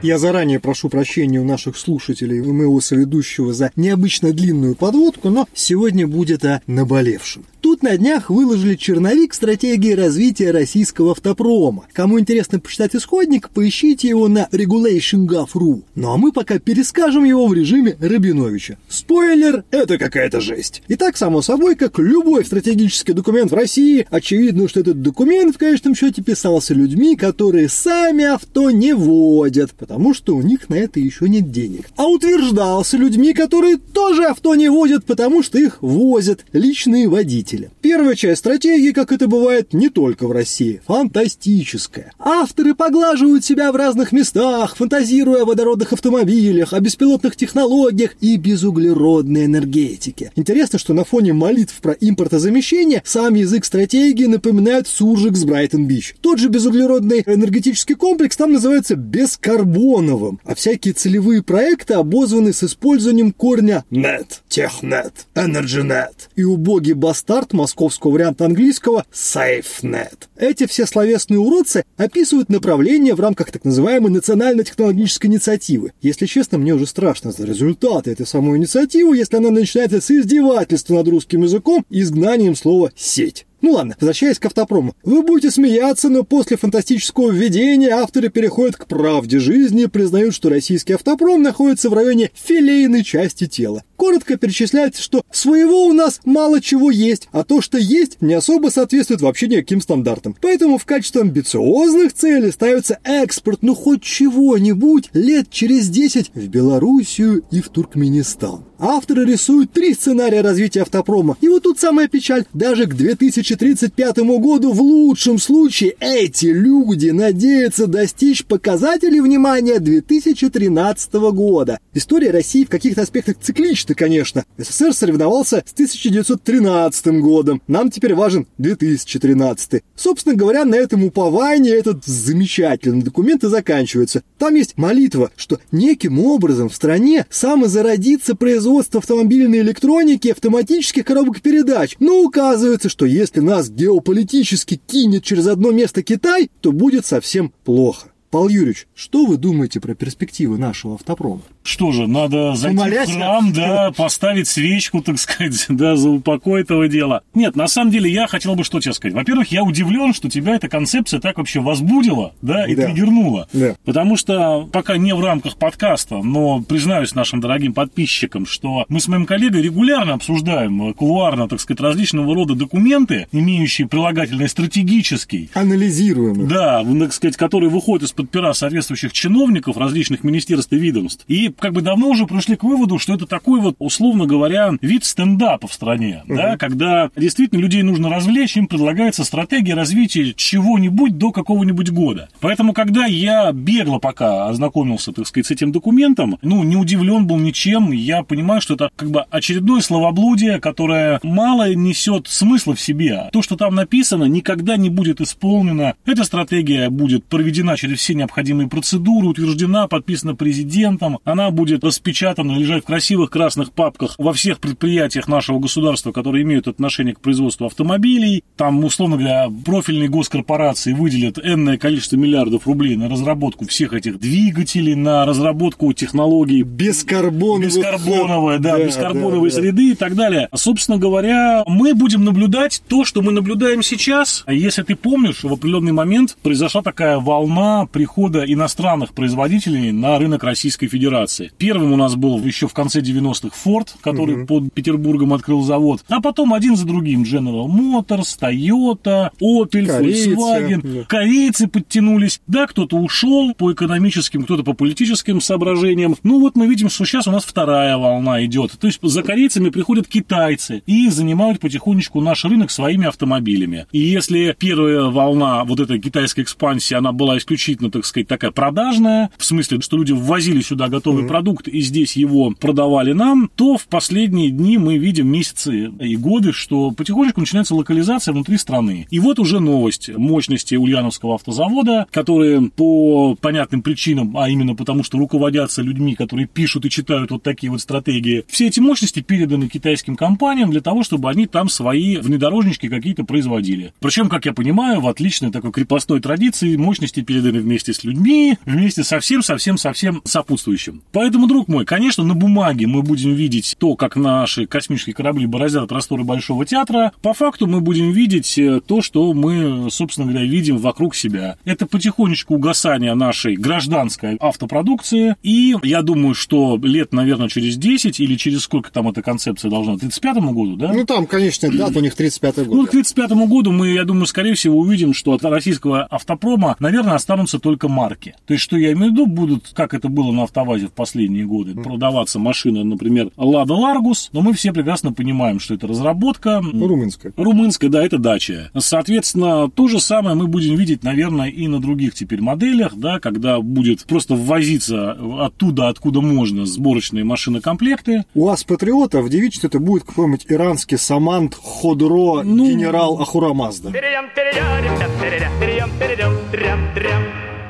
Я заранее прошу прощения у наших слушателей и моего соведущего за необычно длинную подводку, но сегодня будет о наболевшем. Тут на днях выложили черновик стратегии развития российского автопрома. Кому интересно почитать исходник, поищите его на regulation.gov.ru. Ну а мы пока перескажем его в режиме Рабиновича. Спойлер, это какая-то жесть. Итак, само собой, как любой стратегический документ в России, очевидно, что этот документ в конечном счете писался людьми, которые сами авто не водят, потому что у них на это еще нет денег. А утверждался людьми, которые тоже авто не водят, потому что их возят личные водители пользователя. Первая часть стратегии, как это бывает не только в России, фантастическая. Авторы поглаживают себя в разных местах, фантазируя о водородных автомобилях, о беспилотных технологиях и безуглеродной энергетике. Интересно, что на фоне молитв про импортозамещение сам язык стратегии напоминает суржик с Брайтон-Бич. Тот же безуглеродный энергетический комплекс там называется бескарбоновым, а всякие целевые проекты обозваны с использованием корня net, технет, energynet и убогий стандарт московского варианта английского SafeNet. Эти все словесные уродцы описывают направление в рамках так называемой национально-технологической инициативы. Если честно, мне уже страшно за результаты этой самой инициативы, если она начинается с издевательства над русским языком и изгнанием слова «сеть». Ну ладно, возвращаясь к автопрому. Вы будете смеяться, но после фантастического введения авторы переходят к правде жизни и признают, что российский автопром находится в районе филейной части тела. Коротко перечисляется, что своего у нас мало чего есть, а то, что есть, не особо соответствует вообще никаким стандартам. Поэтому в качестве амбициозных целей ставится экспорт, ну хоть чего-нибудь, лет через 10 в Белоруссию и в Туркменистан. Авторы рисуют три сценария развития автопрома. И вот тут самая печаль. Даже к 2035 году в лучшем случае эти люди надеются достичь показателей внимания 2013 года. История России в каких-то аспектах циклична, конечно. СССР соревновался с 1913 годом. Нам теперь важен 2013. Собственно говоря, на этом упование этот замечательный документ и заканчивается. Там есть молитва, что неким образом в стране самозародится производство производства автомобильной электроники и автоматических коробок передач. Но указывается, что если нас геополитически кинет через одно место Китай, то будет совсем плохо. Павел Юрьевич, что вы думаете про перспективы нашего автопрома? Что же, надо зайти Помолясь? в храм, да, поставить свечку, так сказать, да, за упокой этого дела. Нет, на самом деле я хотел бы что тебе сказать. Во-первых, я удивлен, что тебя эта концепция так вообще возбудила, да, и да. триггернула. Да. Потому что пока не в рамках подкаста, но признаюсь нашим дорогим подписчикам, что мы с моим коллегой регулярно обсуждаем кулуарно, так сказать, различного рода документы, имеющие прилагательный стратегический. Анализируем. Да, так сказать, которые выходят из-под пера соответствующих чиновников различных министерств и ведомств. И как бы давно уже пришли к выводу, что это такой вот, условно говоря, вид стендапа в стране, угу. да, когда действительно людей нужно развлечь, им предлагается стратегия развития чего-нибудь до какого-нибудь года. Поэтому, когда я бегло пока ознакомился, так сказать, с этим документом, ну, не удивлен был ничем, я понимаю, что это как бы очередное словоблудие, которое мало несет смысла в себе. То, что там написано, никогда не будет исполнено. Эта стратегия будет проведена через все необходимые процедуры, утверждена, подписана президентом, она она будет распечатана, лежать в красивых красных папках во всех предприятиях нашего государства, которые имеют отношение к производству автомобилей. Там, условно говоря, профильные госкорпорации выделят энное количество миллиардов рублей на разработку всех этих двигателей, на разработку технологий бескарбоновой, бескарбоновой, да, да, бескарбоновой да, среды да. и так далее. Собственно говоря, мы будем наблюдать то, что мы наблюдаем сейчас. Если ты помнишь, в определенный момент произошла такая волна прихода иностранных производителей на рынок Российской Федерации авиации. Первым у нас был еще в конце 90-х Ford, который угу. под Петербургом открыл завод. А потом один за другим General Motors, Toyota, Opel, Корейцы, Volkswagen. Да. Корейцы подтянулись. Да, кто-то ушел по экономическим, кто-то по политическим соображениям. Ну вот мы видим, что сейчас у нас вторая волна идет. То есть за корейцами приходят китайцы и занимают потихонечку наш рынок своими автомобилями. И если первая волна вот этой китайской экспансии, она была исключительно, так сказать, такая продажная, в смысле, что люди ввозили сюда готовые mm-hmm. продукт и здесь его продавали нам, то в последние дни мы видим месяцы и годы, что потихонечку начинается локализация внутри страны. И вот уже новость мощности Ульяновского автозавода, которые по понятным причинам, а именно потому, что руководятся людьми, которые пишут и читают вот такие вот стратегии, все эти мощности переданы китайским компаниям для того, чтобы они там свои внедорожнички какие-то производили. Причем, как я понимаю, в отличной такой крепостной традиции мощности переданы вместе с людьми, вместе со всем, совсем, совсем сопутствующим. Поэтому, друг мой, конечно, на бумаге мы будем видеть то, как наши космические корабли бороздят просторы Большого театра. По факту мы будем видеть э, то, что мы, собственно говоря, видим вокруг себя. Это потихонечку угасание нашей гражданской автопродукции. И я думаю, что лет, наверное, через 10 или через сколько там эта концепция должна? К 35 году, да? Ну, там, конечно, дата у них 35 год. Ну, к 35 году мы, я думаю, скорее всего, увидим, что от российского автопрома, наверное, останутся только марки. То есть, что я имею в виду, будут, как это было на автовазе в последние годы, продаваться машины, например, Лада Ларгус, но мы все прекрасно понимаем, что это разработка. Румынская. Румынская, да, это дача. Соответственно, то же самое мы будем видеть, наверное, и на других теперь моделях, да, когда будет просто ввозиться оттуда, откуда можно, сборочные машинокомплекты. У вас Патриота в девичестве это будет какой-нибудь иранский Самант Ходро ну, генерал Ахурамазда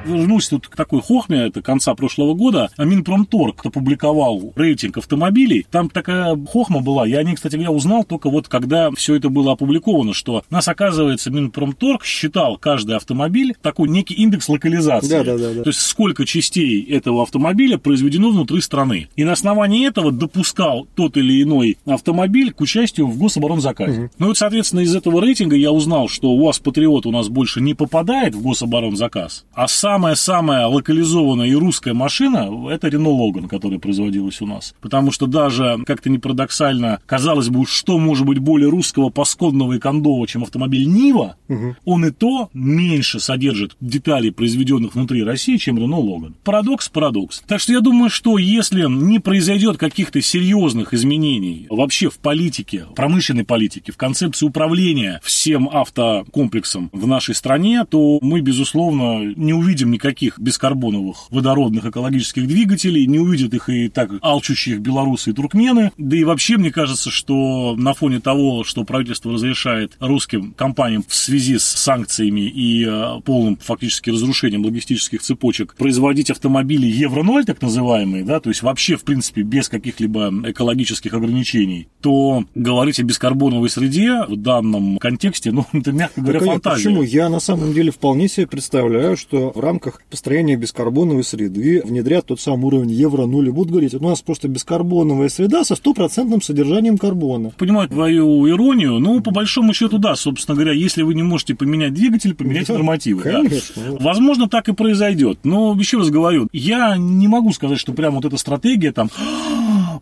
вернусь тут к такой хохме, это конца прошлого года, Минпромторг опубликовал рейтинг автомобилей. Там такая хохма была. Я о ней, кстати говоря, узнал только вот когда все это было опубликовано, что нас, оказывается, Минпромторг считал каждый автомобиль такой некий индекс локализации. Да, да, да, да. То есть сколько частей этого автомобиля произведено внутри страны. И на основании этого допускал тот или иной автомобиль к участию в гособоронзаказе. Угу. Ну вот, соответственно, из этого рейтинга я узнал, что у вас Патриот у нас больше не попадает в гособоронзаказ, а сам самая-самая локализованная и русская машина – это Renault Logan, которая производилась у нас. Потому что даже, как-то не парадоксально, казалось бы, что может быть более русского, пасконного и кондового, чем автомобиль Нива, угу. он и то меньше содержит деталей, произведенных внутри России, чем Renault Logan. Парадокс, парадокс. Так что я думаю, что если не произойдет каких-то серьезных изменений вообще в политике, промышленной политике, в концепции управления всем автокомплексом в нашей стране, то мы, безусловно, не увидим увидим никаких бескарбоновых водородных экологических двигателей, не увидят их и так алчущих белорусы и туркмены. Да и вообще, мне кажется, что на фоне того, что правительство разрешает русским компаниям в связи с санкциями и э, полным фактически разрушением логистических цепочек производить автомобили Евро-0, так называемые, да, то есть вообще, в принципе, без каких-либо экологических ограничений, то говорить о бескарбоновой среде в данном контексте, ну, это, мягко говоря, так, фантазия. Почему? Я на самом деле вполне себе представляю, что в рамках рамках построения бескарбоновой среды внедрят тот самый уровень евро 0 и будут говорить, у нас просто бескарбоновая среда со стопроцентным содержанием карбона. Понимаю твою иронию, но по большому счету да, собственно говоря, если вы не можете поменять двигатель, поменяйте да, нормативы. Конечно. Да. Возможно, так и произойдет. Но еще раз говорю, я не могу сказать, что прям вот эта стратегия там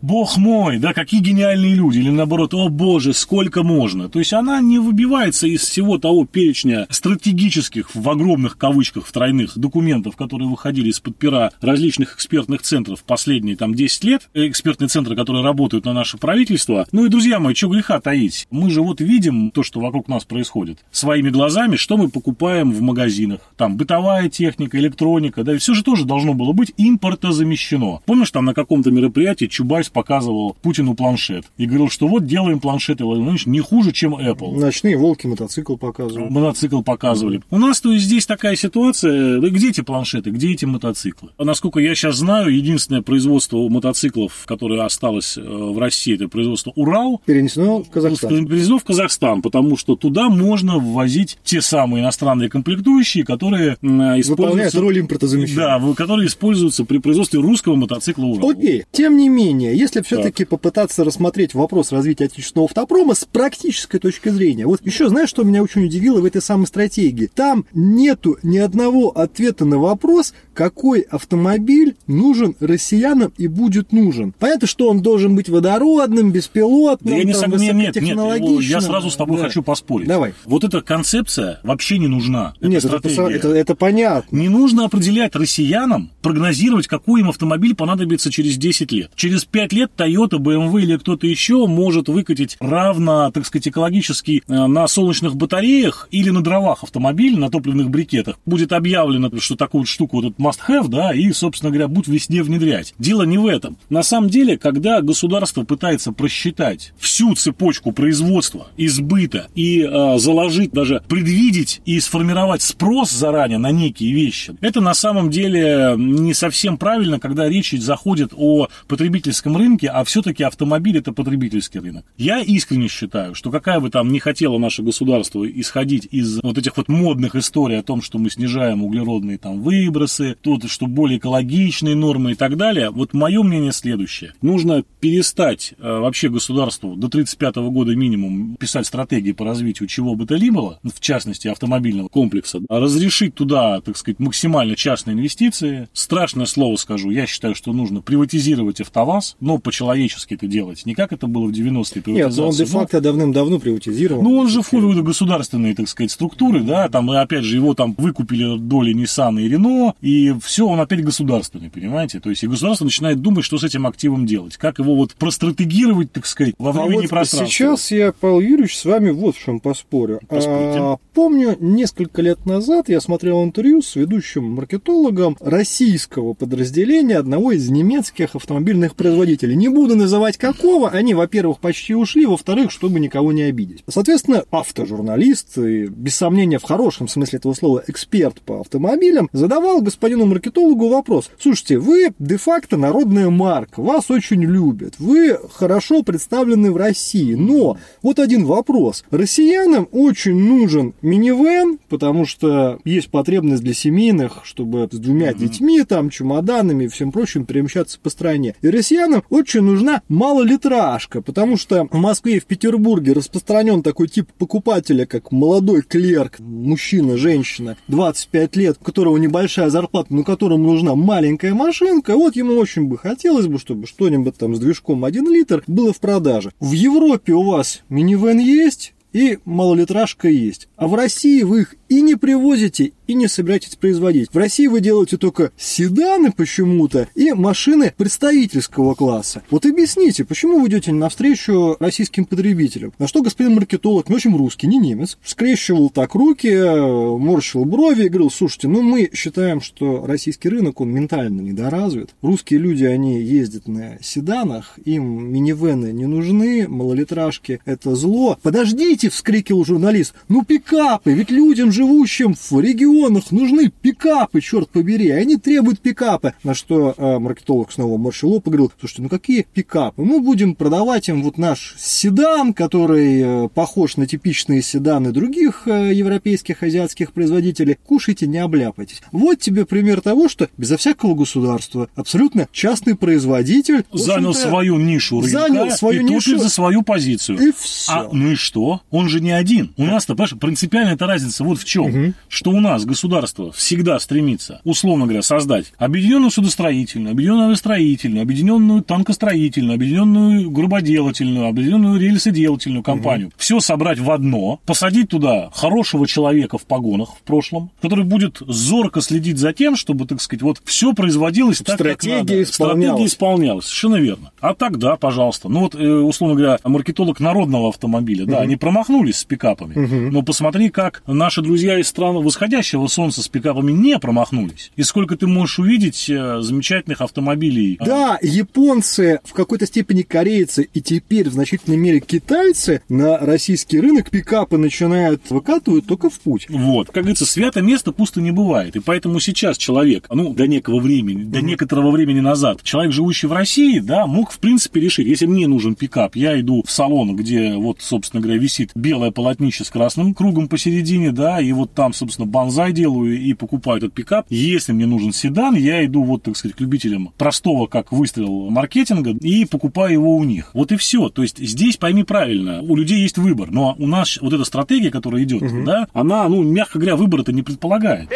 бог мой, да, какие гениальные люди, или наоборот, о боже, сколько можно. То есть она не выбивается из всего того перечня стратегических, в огромных кавычках, в тройных документов, которые выходили из-под пера различных экспертных центров последние там 10 лет, экспертные центры, которые работают на наше правительство. Ну и, друзья мои, что греха таить? Мы же вот видим то, что вокруг нас происходит. Своими глазами, что мы покупаем в магазинах. Там бытовая техника, электроника, да, и все же тоже должно было быть импортозамещено. Помнишь, там на каком-то мероприятии Чубайс показывал Путину планшет и говорил, что вот делаем планшеты Владимир Владимирович не хуже, чем Apple. Ночные волки мотоцикл показывали. Мотоцикл показывали. У нас, то есть, здесь такая ситуация, где эти планшеты, где эти мотоциклы? Насколько я сейчас знаю, единственное производство мотоциклов, которое осталось э, в России, это производство Урал. Перенесено в Казахстан. Перенесено в Казахстан, потому что туда можно ввозить те самые иностранные комплектующие, которые используются... Выполняют роль импортозамещения. Да, которые используются при производстве русского мотоцикла Урал. Окей. Тем не менее, если все-таки попытаться рассмотреть вопрос развития отечественного автопрома с практической точки зрения, вот еще знаешь, что меня очень удивило в этой самой стратегии? Там нету ни одного ответа на вопрос, какой автомобиль нужен россиянам и будет нужен. Понятно, что он должен быть водородным, беспилотным, да я не там, нет, нет, нет, я сразу с тобой да. хочу поспорить. Давай. Вот эта концепция вообще не нужна. Нет, это, это, это, это понятно. Не нужно определять россиянам, прогнозировать, какой им автомобиль понадобится через 10 лет. Через 5 лет Toyota, BMW или кто-то еще может выкатить равно, так сказать, экологически э, на солнечных батареях или на дровах автомобиль, на топливных брикетах. Будет объявлено, что такую штуку, вот этот must-have, да, и, собственно говоря, будут везде внедрять. Дело не в этом. На самом деле, когда государство пытается просчитать всю цепочку производства, избыта и э, заложить, даже предвидеть и сформировать спрос заранее на некие вещи, это на самом деле не совсем правильно, когда речь заходит о потребительском рынке, а все-таки автомобиль это потребительский рынок. Я искренне считаю, что какая бы там ни хотела наше государство исходить из вот этих вот модных историй о том, что мы снижаем углеродные там выбросы, тут, что более экологичные нормы и так далее, вот мое мнение следующее. Нужно перестать э, вообще государству до 35 года минимум писать стратегии по развитию чего бы то ни было, в частности автомобильного комплекса, разрешить туда, так сказать, максимально частные инвестиции. Страшное слово скажу, я считаю, что нужно приватизировать АвтоВАЗ, но по-человечески это делать, не как это было в 90-е приватизации. Нет, он де-факто давным-давно приватизирован. Ну, он же фулли государственные, так сказать, структуры, да, там, опять же, его там выкупили доли Nissan и Renault, и все, он опять государственный, понимаете? То есть, и государство начинает думать, что с этим активом делать, как его вот простратегировать, так сказать, во времени а вот пространстве. сейчас я, Павел Юрьевич, с вами вот в чем поспорю. А, помню, несколько лет назад я смотрел интервью с ведущим маркетологом российского подразделения одного из немецких автомобильных производителей. Не буду называть какого, они, во-первых, почти ушли, во-вторых, чтобы никого не обидеть. Соответственно, автожурналист, и, без сомнения, в хорошем смысле этого слова, эксперт по автомобилям, задавал господину маркетологу вопрос. Слушайте, вы де-факто народная марка, вас очень любят, вы хорошо представлены в России, но вот один вопрос. Россиянам очень нужен минивэн, потому что есть потребность для семейных, чтобы с двумя mm-hmm. детьми, там, чемоданами и всем прочим перемещаться по стране. И россиянам очень нужна малолитражка, потому что в Москве и в Петербурге распространен такой тип покупателя, как молодой клерк, мужчина, женщина, 25 лет, у которого небольшая зарплата, но которому нужна маленькая машинка. Вот ему очень бы хотелось бы, чтобы что-нибудь там с движком 1 литр было в продаже. В Европе у вас минивэн есть, и малолитражка есть. А в России вы их и не привозите, и не собираетесь производить. В России вы делаете только седаны почему-то и машины представительского класса. Вот объясните, почему вы идете навстречу российским потребителям? На что господин маркетолог, в общем, русский, не немец, скрещивал так руки, морщил брови и говорил, слушайте, ну, мы считаем, что российский рынок, он ментально недоразвит. Русские люди, они ездят на седанах, им минивены не нужны, малолитражки – это зло. Подождите, вскрикивал журналист, ну, пикапы, ведь людям, живущим в регионах нужны пикапы, черт побери, они требуют пикапы. На что э, маркетолог снова морщил лоб и говорил, слушайте, ну какие пикапы? Мы будем продавать им вот наш седан, который э, похож на типичные седаны других э, европейских, азиатских производителей. Кушайте, не обляпайтесь. Вот тебе пример того, что безо всякого государства абсолютно частный производитель занял свою нишу рынка занял свою и нишу за свою позицию. И все. А, ну и что? Он же не один. У нас-то, понимаешь, принципиальная эта разница вот в чем. Угу. Что у нас государство всегда стремится, условно говоря, создать объединенную судостроительную, объединенную авиастроительную, объединенную танкостроительную, объединенную грубоделательную, объединенную рельсоделательную компанию. Угу. Все собрать в одно, посадить туда хорошего человека в погонах в прошлом, который будет зорко следить за тем, чтобы, так сказать, вот все производилось так, Стратегия как надо. Исполнялась. Стратегия исполнялась. Совершенно верно. А тогда, пожалуйста. Ну вот, э, условно говоря, маркетолог народного автомобиля, угу. да, они промахнулись с пикапами. Угу. Но посмотри, как наши друзья из стран восходящего солнца с пикапами не промахнулись. И сколько ты можешь увидеть э, замечательных автомобилей. Да, японцы, в какой-то степени корейцы и теперь в значительной мере китайцы на российский рынок пикапы начинают выкатывать только в путь. Вот. Как говорится, свято место пусто не бывает. И поэтому сейчас человек, ну, до некого времени, до некоторого времени назад, человек, живущий в России, да, мог, в принципе, решить, если мне нужен пикап, я иду в салон, где вот, собственно говоря, висит белое полотнище с красным кругом посередине, да, и вот там, собственно, банзай делаю и покупаю этот пикап. Если мне нужен седан, я иду вот, так сказать, к любителям простого, как выстрел маркетинга, и покупаю его у них. Вот и все. То есть здесь, пойми правильно, у людей есть выбор, но у нас вот эта стратегия, которая идет, угу. да, она, ну, мягко говоря, выбора-то не предполагает.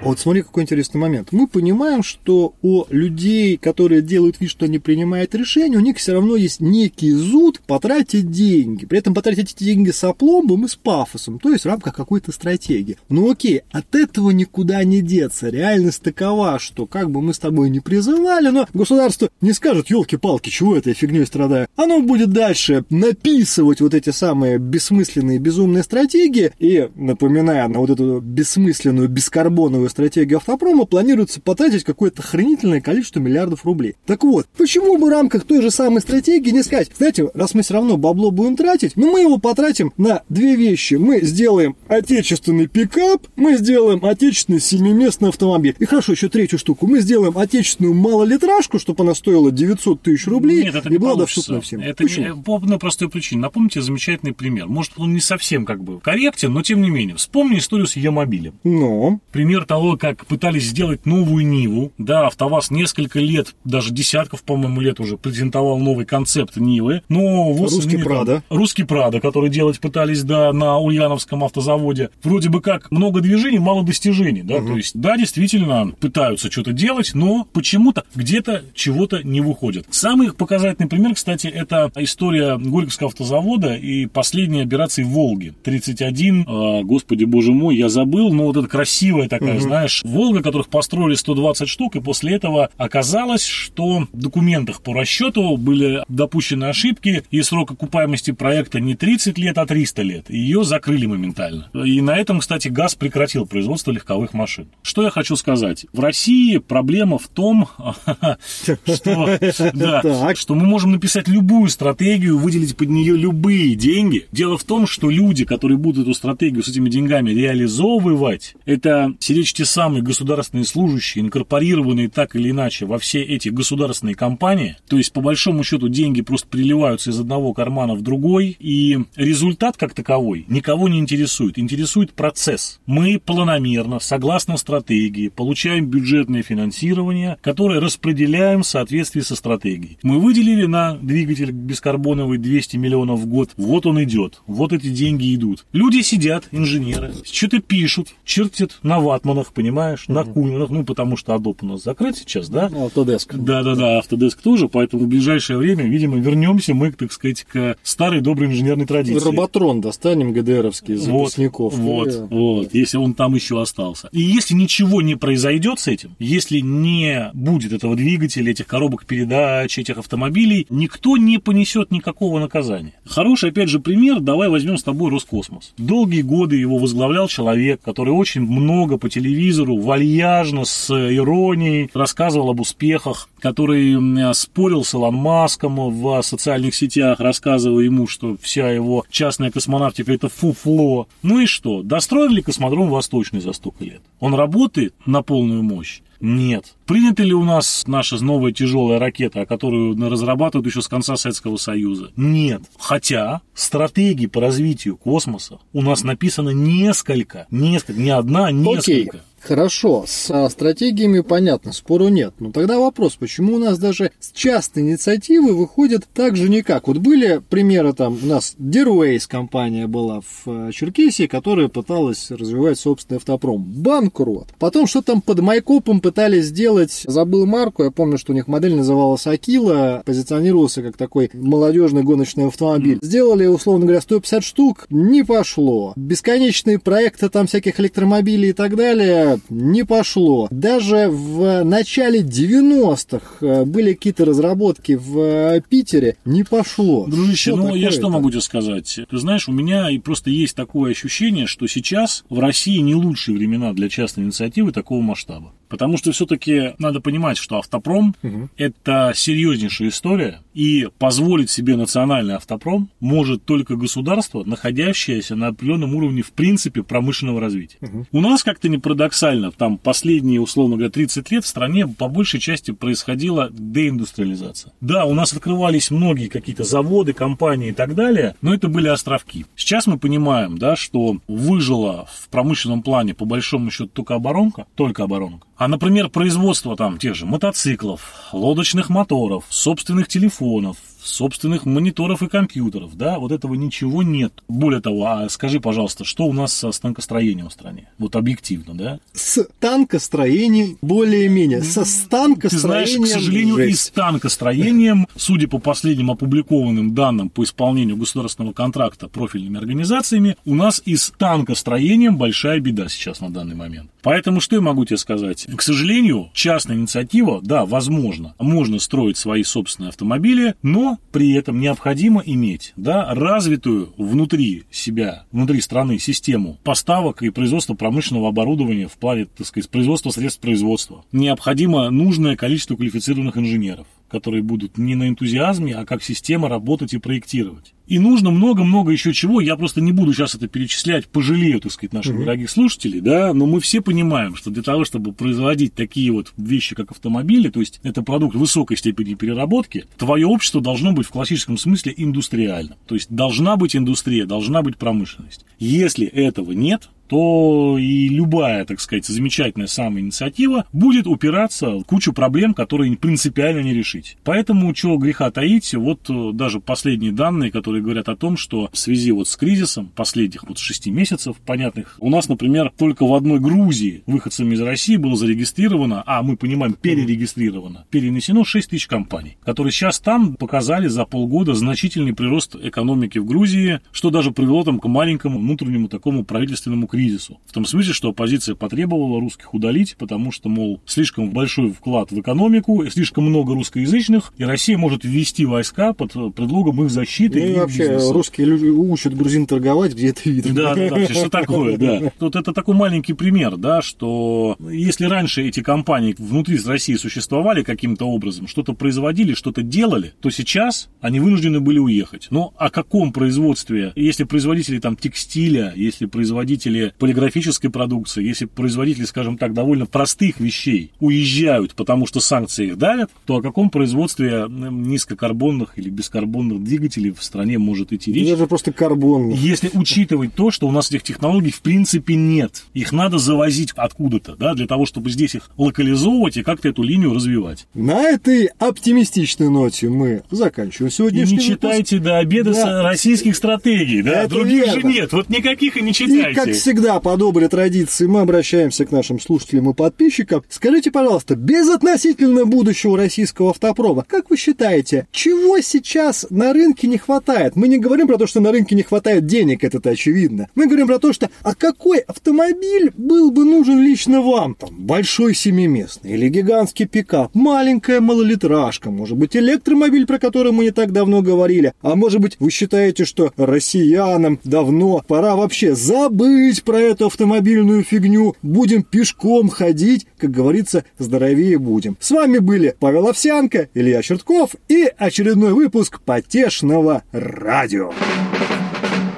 Вот смотри, какой интересный момент. Мы понимаем, что у людей, которые делают вид, что они принимают решения, у них все равно есть некий зуд потратить деньги. При этом потратить эти деньги с опломбом и с пафосом, то есть в рамках какой-то стратегии. Ну окей, от этого никуда не деться. Реальность такова, что как бы мы с тобой не призывали, но государство не скажет, елки-палки, чего этой фигней страдаю. Оно будет дальше написывать вот эти самые бессмысленные, безумные стратегии. И, напоминая на вот эту бессмысленную, бескарбоновую стратегию автопрома, планируется потратить какое-то хранительное количество миллиардов рублей. Так вот, почему бы в рамках той же самой стратегии не сказать, знаете, раз мы все равно бабло будем тратить, но мы его потратим на две вещи. Мы сделаем отечественный пикап, мы сделаем отечественный семиместный автомобиль. И хорошо, еще третью штуку. Мы сделаем отечественную малолитражку, чтобы она стоила 900 тысяч рублей Нет, это и не была получится. доступна всем. Это Почему? не, по одной простой причине. Напомните замечательный пример. Может, он не совсем как бы корректен, но тем не менее. Вспомни историю с Е-мобилем. Но, Пример того, как пытались сделать новую Ниву. Да, АвтоВАЗ несколько лет, даже десятков, по-моему, лет уже презентовал новый концепт Нивы. Но вот Русский Прадо. Русский Прадо, который делать пытались, да, на Ульяновском автозаводе. Вроде бы как много движений, мало достижений, да, то есть, да, действительно, пытаются что-то делать, но почему-то где-то чего-то не выходит. Самый показательный пример, кстати, это история Горьковского автозавода и последней операции Волги. 31, а, господи боже мой, я забыл, но вот эта красивая такая, знаешь, Волга, которых построили 120 штук, и после этого оказалось, что в документах по расчету были допущены ошибки, и срок окупаемости проекта не 30 лет, а 300 лет. И ее закрыли моментально. И на этом, кстати, ГАЗ прекратил производство легковых машин. Что я хочу сказать? В России проблема в том, что, мы можем написать любую стратегию, выделить под нее любые деньги. Дело в том, что люди, которые будут эту стратегию с этими деньгами реализовывать, это сиречь те самые государственные служащие, инкорпорированные так или иначе во все эти государственные компании. То есть, по большому счету, деньги просто приливаются из одного кармана в другой, и результат как таковой никого не интересует. Интересует процесс. Мы планомерно, согласно стратегии, получаем бюджетное финансирование, которое распределяем в соответствии со стратегией. Мы выделили на двигатель бескарбоновый 200 миллионов в год. Вот он идет. Вот эти деньги идут. Люди сидят, инженеры, что-то пишут, чертят на ватманах, понимаешь, на кульманах, ну, потому что Adobe у нас закрыт сейчас, да? Autodesk. Да-да-да, Autodesk тоже, поэтому в ближайшее время, видимо, вернемся мы, так сказать, к старой доброй инженерной традиции. Роботрон достанем ГДРовский из Вот, запасников. вот, И- вот, если он там еще остался. И если ничего не произойдет с этим, если не будет этого двигателя, этих коробок передач, этих автомобилей, никто не понесет никакого наказания. Хороший, опять же, пример, давай возьмем с тобой Роскосмос. Долгие годы его возглавлял человек, который очень много по телевизору, вальяжно, с иронией рассказывал об успехах, который м, спорил с Илон Маском в социальных сетях, рассказывая ему, что вся его частная космонавтика это фуфло. Ну и что? Достроили космодром Восточный за столько лет? Он работает на полную мощь? Нет. Принята ли у нас наша новая тяжелая ракета, которую разрабатывают еще с конца Советского Союза? Нет. Хотя стратегии по развитию космоса у нас написано несколько. Несколько. Не одна, а Окей, несколько. Хорошо, с а, стратегиями понятно, спору нет. Но тогда вопрос, почему у нас даже с частной инициативы выходит так же никак? Вот были примеры там, у нас Derways компания была в э, Черкесии, которая пыталась развивать собственный автопром. Банкрот. Потом что там под Майкопом пытались сделать, забыл марку, я помню, что у них модель называлась Акила, позиционировался как такой молодежный гоночный автомобиль. Сделали, условно говоря, 150 штук, не пошло. Бесконечные проекты там всяких электромобилей и так далее, не пошло. Даже в начале 90-х э, были какие-то разработки в э, Питере, не пошло. Дружище, Что ну я что могу тебе сказать? Ты знаешь, у меня и просто есть такое ощущение, что сейчас в России не лучшие времена для частной инициативы такого масштаба. Потому что все-таки надо понимать, что автопром это серьезнейшая история, и позволить себе национальный автопром может только государство, находящееся на определенном уровне в принципе промышленного развития. У нас как-то не парадоксально, там последние, условно говоря, 30 лет в стране по большей части происходила деиндустриализация. Да, у нас открывались многие какие-то заводы, компании и так далее, но это были островки. Сейчас мы понимаем, да, что выжила в промышленном плане по большому счету только оборонка, только оборонка. А, например, производство там тех же мотоциклов, лодочных моторов, собственных телефонов, собственных мониторов и компьютеров, да, вот этого ничего нет. Более того, а скажи, пожалуйста, что у нас со станкостроением в стране? Вот объективно, да? С танкостроением более-менее, со станкостроением Ты знаешь, к сожалению, жесть. и с танкостроением, судя по последним опубликованным данным по исполнению государственного контракта профильными организациями, у нас и с танкостроением большая беда сейчас на данный момент. Поэтому что я могу тебе сказать? К сожалению, частная инициатива, да, возможно, можно строить свои собственные автомобили, но при этом необходимо иметь, да, развитую внутри себя, внутри страны систему поставок и производства промышленного оборудования в плане, так сказать, производства средств производства. Необходимо нужное количество квалифицированных инженеров которые будут не на энтузиазме, а как система работать и проектировать. И нужно много-много еще чего. Я просто не буду сейчас это перечислять, пожалею, так сказать, наших mm-hmm. дорогих слушателей, да, но мы все понимаем, что для того, чтобы производить такие вот вещи, как автомобили, то есть это продукт высокой степени переработки, твое общество должно быть в классическом смысле индустриальным. То есть должна быть индустрия, должна быть промышленность. Если этого нет, то и любая, так сказать, замечательная самая инициатива будет упираться в кучу проблем, которые принципиально не решить. Поэтому, чего греха таить, вот э, даже последние данные, которые говорят о том, что в связи вот с кризисом последних вот шести месяцев понятных, у нас, например, только в одной Грузии выходцами из России было зарегистрировано, а мы понимаем, перерегистрировано, перенесено 6 тысяч компаний, которые сейчас там показали за полгода значительный прирост экономики в Грузии, что даже привело там к маленькому внутреннему такому правительственному кризису кризису. В том смысле, что оппозиция потребовала русских удалить, потому что, мол, слишком большой вклад в экономику, слишком много русскоязычных, и Россия может ввести войска под предлогом их защиты. Ну и, и вообще, бизнеса. русские люди учат грузин торговать, где это видно. Да, да, да, что такое, да. Вот это такой маленький пример, да, что если раньше эти компании внутри России существовали каким-то образом, что-то производили, что-то делали, то сейчас они вынуждены были уехать. Но о каком производстве, если производители там текстиля, если производители полиграфической продукции, если производители, скажем так, довольно простых вещей уезжают, потому что санкции их давят, то о каком производстве низкокарбонных или бескарбонных двигателей в стране может идти речь? Даже просто карбонных. Если учитывать то, что у нас этих технологий в принципе нет. Их надо завозить откуда-то, да, для того, чтобы здесь их локализовывать и как-то эту линию развивать. На этой оптимистичной ноте мы заканчиваем И сегодняшний не читайте до обеда Да. российских стратегий, да, Это других же верно. нет, вот никаких и не И, читайте. как всегда, по доброй традиции, мы обращаемся к нашим слушателям и подписчикам. Скажите, пожалуйста, без относительно будущего российского автопрома, как вы считаете, чего сейчас на рынке не хватает? Мы не говорим про то, что на рынке не хватает денег, это очевидно. Мы говорим про то, что а какой автомобиль был бы нужен лично вам? Там, большой семиместный или гигантский пикап, маленькая малолитражка, может быть, электромобиль, про который мы не так давно говорили. А может быть, вы считаете, что россиянам давно пора вообще забыть про эту автомобильную фигню, будем пешком ходить, как говорится, здоровее будем. С вами были Павел Овсянко, Илья Чертков и очередной выпуск потешного.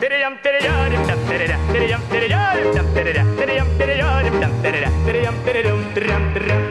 Перейдем, перейдем,